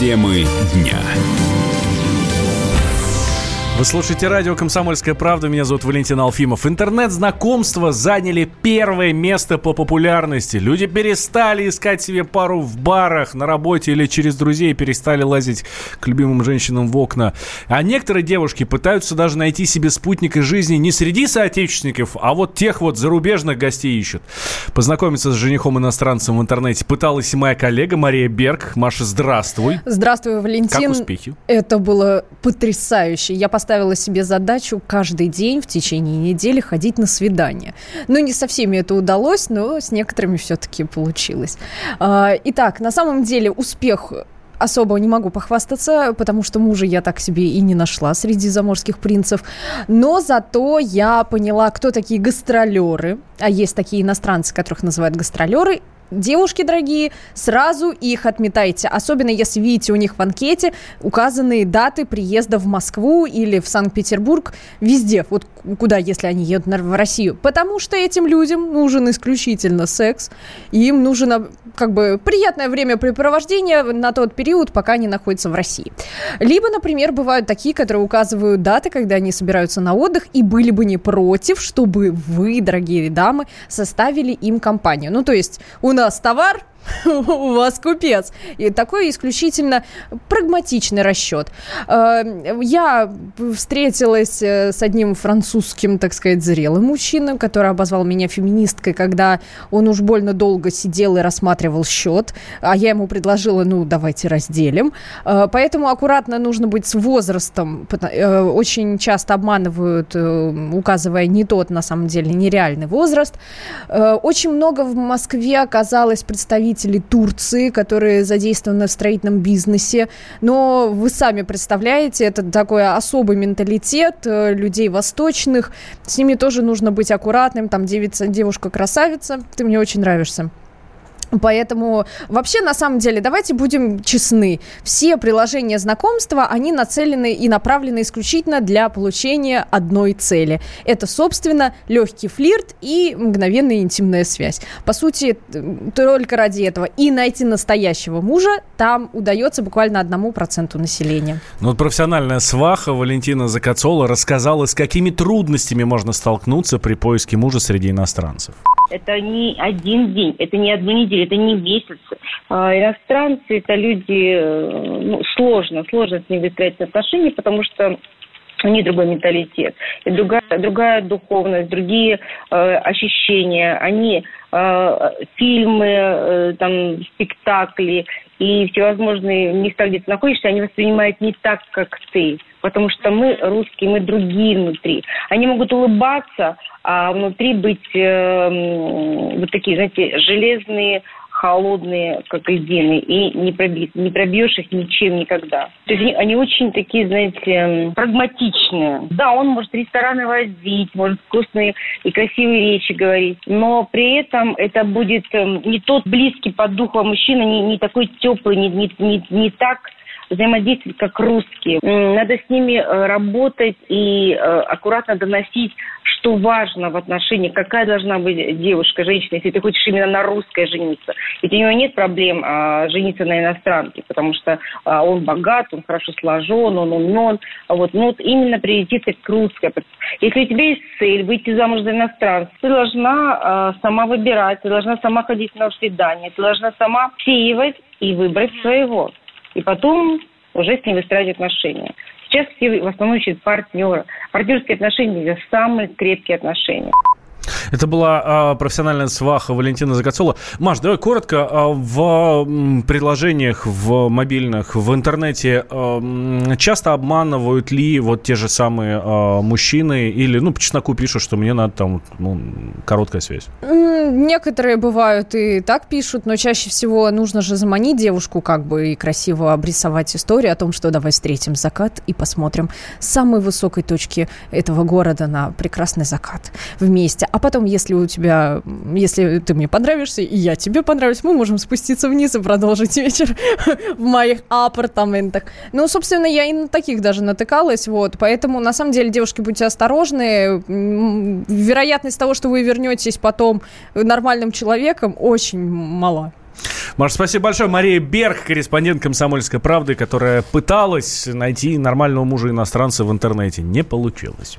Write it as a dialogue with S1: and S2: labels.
S1: Темы дня.
S2: Вы слушаете радио «Комсомольская правда». Меня зовут Валентин Алфимов. Интернет-знакомства заняли первое место по популярности. Люди перестали искать себе пару в барах, на работе или через друзей, перестали лазить к любимым женщинам в окна. А некоторые девушки пытаются даже найти себе спутника жизни не среди соотечественников, а вот тех вот зарубежных гостей ищут. Познакомиться с женихом-иностранцем в интернете пыталась и моя коллега Мария Берг. Маша, здравствуй.
S3: Здравствуй, Валентин.
S2: Как успехи?
S3: Это было потрясающе. Я поставила поставила себе задачу каждый день в течение недели ходить на свидание. Ну, не со всеми это удалось, но с некоторыми все-таки получилось. А, итак, на самом деле успех особо не могу похвастаться, потому что мужа я так себе и не нашла среди заморских принцев. Но зато я поняла, кто такие гастролеры. А есть такие иностранцы, которых называют гастролеры девушки дорогие, сразу их отметайте. Особенно если видите у них в анкете указанные даты приезда в Москву или в Санкт-Петербург, везде, вот куда, если они едут в Россию. Потому что этим людям нужен исключительно секс, им нужно как бы приятное времяпрепровождение на тот период, пока они находятся в России. Либо, например, бывают такие, которые указывают даты, когда они собираются на отдых, и были бы не против, чтобы вы, дорогие дамы, составили им компанию. Ну, то есть у нас товар, у вас купец. И такой исключительно прагматичный расчет. Э, я встретилась э, с одним французским, так сказать, зрелым мужчиной, который обозвал меня феминисткой, когда он уж больно долго сидел и рассматривал счет, а я ему предложила, ну, давайте разделим. Э, поэтому аккуратно нужно быть с возрастом. Очень часто обманывают, указывая не тот, на самом деле, нереальный возраст. Очень много в Москве оказалось представителей представители Турции, которые задействованы в строительном бизнесе. Но вы сами представляете, это такой особый менталитет э, людей восточных. С ними тоже нужно быть аккуратным. Там девица, девушка-красавица. Ты мне очень нравишься. Поэтому вообще, на самом деле, давайте будем честны. Все приложения знакомства, они нацелены и направлены исключительно для получения одной цели. Это, собственно, легкий флирт и мгновенная интимная связь. По сути, только ради этого. И найти настоящего мужа там удается буквально одному проценту населения.
S2: Ну, вот профессиональная сваха Валентина Закацола рассказала, с какими трудностями можно столкнуться при поиске мужа среди иностранцев.
S4: Это не один день, это не одну неделю, это не месяц. А иностранцы – это люди, э, ну, сложно, сложно с ними выстроить отношения, потому что у них другой менталитет, и другая, другая духовность, другие э, ощущения. Они э, фильмы, э, там, спектакли и всевозможные места, где ты находишься, они воспринимают не так, как ты. Потому что мы русские, мы другие внутри. Они могут улыбаться, а внутри быть э, вот такие, знаете, железные, холодные, как льдины, и не, проби, не пробьешь их ничем никогда. То есть они, они очень такие, знаете, прагматичные. Да, он может рестораны возить, может вкусные и красивые речи говорить, но при этом это будет эм, не тот близкий по духу мужчина, не, не такой теплый, не, не, не, не так взаимодействовать как русские. Надо с ними э, работать и э, аккуратно доносить, что важно в отношении, какая должна быть девушка, женщина, если ты хочешь именно на русской жениться. Ведь у него нет проблем а, жениться на иностранке, потому что а, он богат, он хорошо сложен, он умен. Вот, ну, вот именно прийти к русской. Если у тебя есть цель выйти замуж за иностранца, ты должна а, сама выбирать, ты должна сама ходить на свидание, ты должна сама сеивать и выбрать своего и потом уже с ним выстраивать отношения. Сейчас все в основном ищут партнера. Партнерские отношения – это самые крепкие отношения.
S2: Это была а, профессиональная сваха Валентина Загоцола. Маш, давай коротко. А, в приложениях, в мобильных, в интернете а, часто обманывают ли вот те же самые а, мужчины или, ну, по чесноку пишут, что мне надо там ну, короткая связь?
S3: Некоторые бывают и так пишут, но чаще всего нужно же заманить девушку как бы и красиво обрисовать историю о том, что давай встретим закат и посмотрим с самой высокой точки этого города на прекрасный закат вместе. А потом, если у тебя, если ты мне понравишься, и я тебе понравлюсь, мы можем спуститься вниз и продолжить вечер в моих апартаментах. Ну, собственно, я и на таких даже натыкалась, вот. Поэтому, на самом деле, девушки, будьте осторожны. Вероятность того, что вы вернетесь потом нормальным человеком, очень мала.
S2: Маш, спасибо большое. Мария Берг, корреспондент «Комсомольской правды», которая пыталась найти нормального мужа-иностранца в интернете. Не получилось.